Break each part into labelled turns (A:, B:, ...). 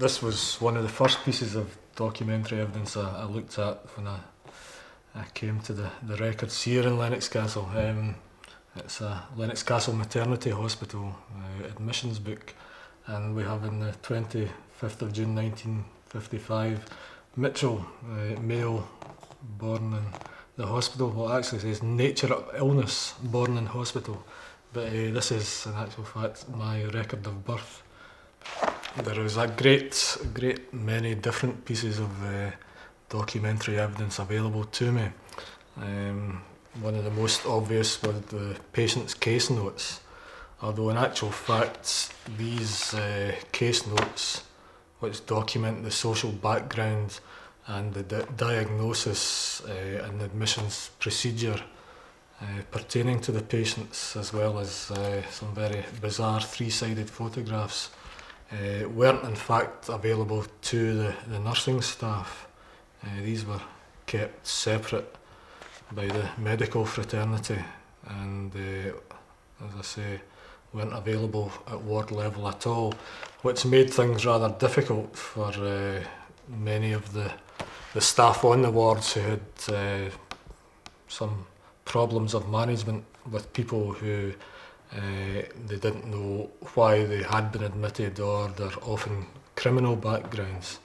A: this was one of the first pieces of documentary evidence I, I looked at when I, I came to the, the records here in Lennox Castle. Um, it's a Lennox Castle Maternity Hospital uh, admissions book and we have in the 25th of June 1955 Mitchell, uh, male, born in the hospital. Well, actually says nature of illness, born in hospital. But uh, this is, in actual fact, my record of birth. There is a great, great many different pieces of uh, documentary evidence available to me. Um, one of the most obvious was the patient's case notes, although in actual fact these uh, case notes, which document the social background and the di diagnosis uh, and admissions procedure uh, pertaining to the patients, as well as uh, some very bizarre three-sided photographs, uh, weren't in fact available to the, the nursing staff. Uh, these were kept separate by the medical fraternity and uh, as I say weren't available at ward level at all which made things rather difficult for uh, many of the the staff on the wards who had uh, some problems of management with people who uh, they didn't know why they had been admitted or their often criminal backgrounds.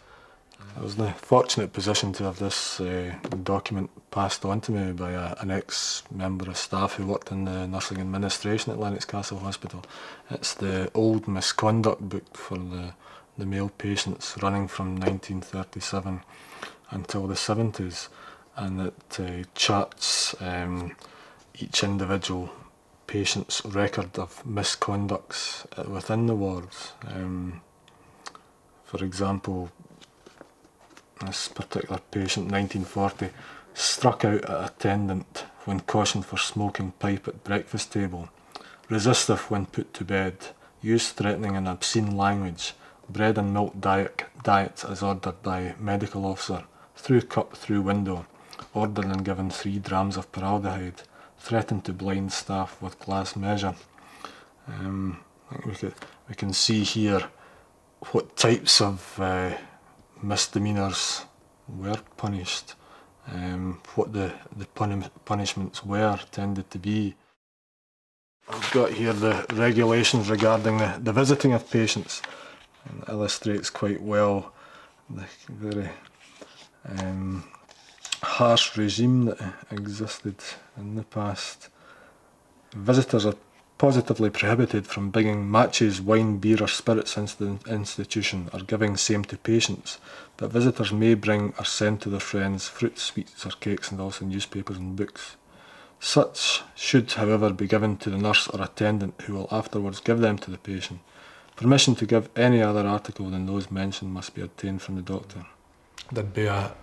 B: I was in the fortunate position to have this uh, document passed on to me by a, an ex-member of staff who worked in the nursing administration at Lennox Castle Hospital. It's the old misconduct book for the, the male patients running from 1937 until the 70s and it uh, charts um, each individual patient's record of misconducts uh, within the wards. Um, for example, this particular patient, 1940, struck out at attendant when cautioned for smoking pipe at breakfast table, resistive when put to bed, used threatening and obscene language, bread and milk diet, diet as ordered by medical officer, threw cup through window, ordered and given three drams of paraldehyde, threatened to blind staff with glass measure. Um, we, could, we can see here what types of uh, misdemeanours were punished, um, what the, the puni punishments were tended to be. I've got here the regulations regarding the, the visiting of patients and illustrates quite well the very um, harsh regime that existed in the past. Visitors are positively prohibited from bringing matches, wine, beer or spirits into the institution or giving same to patients, but visitors may bring or send to their friends fruits, sweets or cakes and also newspapers and books. Such should, however, be given to the nurse or attendant who will afterwards give them to the patient. Permission to give any other article than those mentioned must be obtained from the doctor.
A: There'd be a,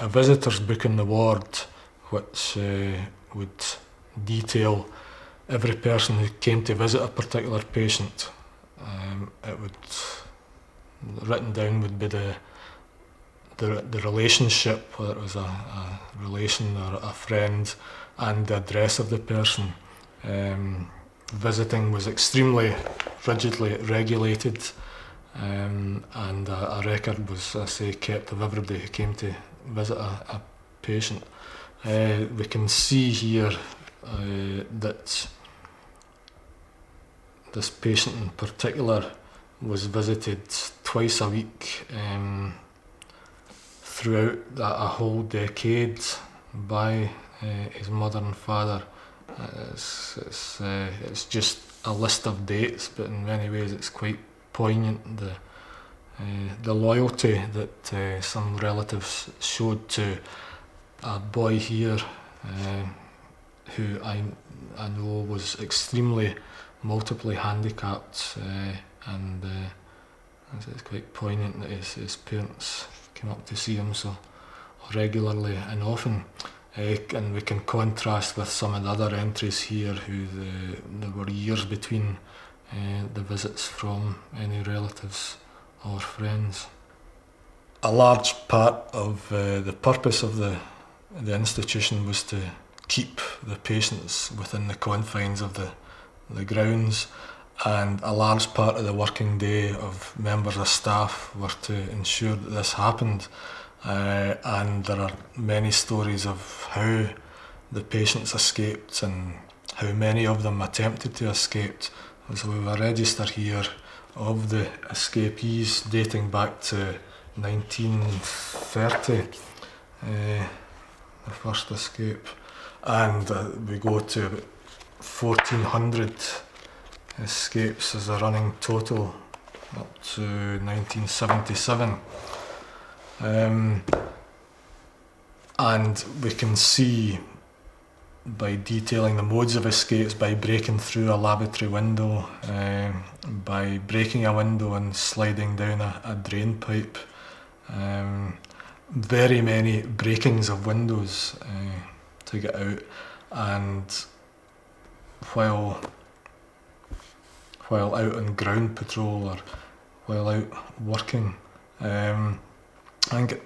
A: a visitor's book in the ward which uh, would detail every person who came to visit a particular patient. Um, it would written down would be the the, the relationship, whether it was a, a relation or a friend, and the address of the person. Um, visiting was extremely rigidly regulated, um, and a, a record was, I say, kept of everybody who came to visit a, a patient. Uh, we can see here uh, that this patient in particular was visited twice a week um, throughout a, whole decade by uh, his mother and father. It's, it's, uh, it's just a list of dates, but in many ways it's quite poignant. The, uh, the loyalty that uh, some relatives showed to a boy here uh, who I, I know was extremely multiply handicapped uh, and uh, it's quite poignant that his, his parents came up to see him so regularly and often. And we can contrast with some of the other entries here who the, there were years between the visits from any relatives or friends. A large part of uh, the purpose of the, the institution was to keep the patients within the confines of the the grounds and a large part of the working day of members of staff were to ensure that this happened. Uh, and there are many stories of how the patients escaped and how many of them attempted to escape. So we have a register here of the escapees dating back to 1930, uh, the first escape, and uh, we go to 1400 escapes as a running total up to 1977. Um, and we can see by detailing the modes of escapes, by breaking through a lavatory window, um, by breaking a window and sliding down a, a drain pipe. Um, very many breakings of windows uh, to get out, and while while out on ground patrol or while out working, um, I think it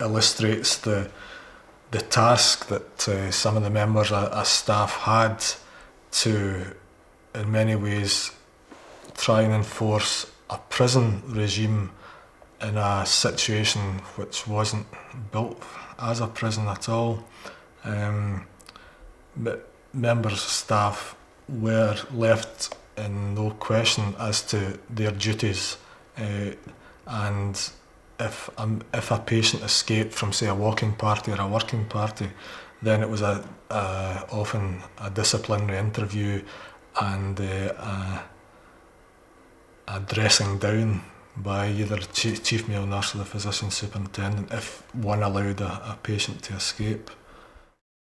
A: illustrates the the task that uh, some of the members of staff had to, in many ways, try and enforce a prison regime in a situation which wasn't built as a prison at all. Um, but members of staff were left in no question as to their duties uh, and if um, if a patient escaped from say a walking party or a working party, then it was a, often a disciplinary interview and uh, a, a dressing down by either chief, chief male nurse or the physician superintendent if one allowed a, a patient to escape.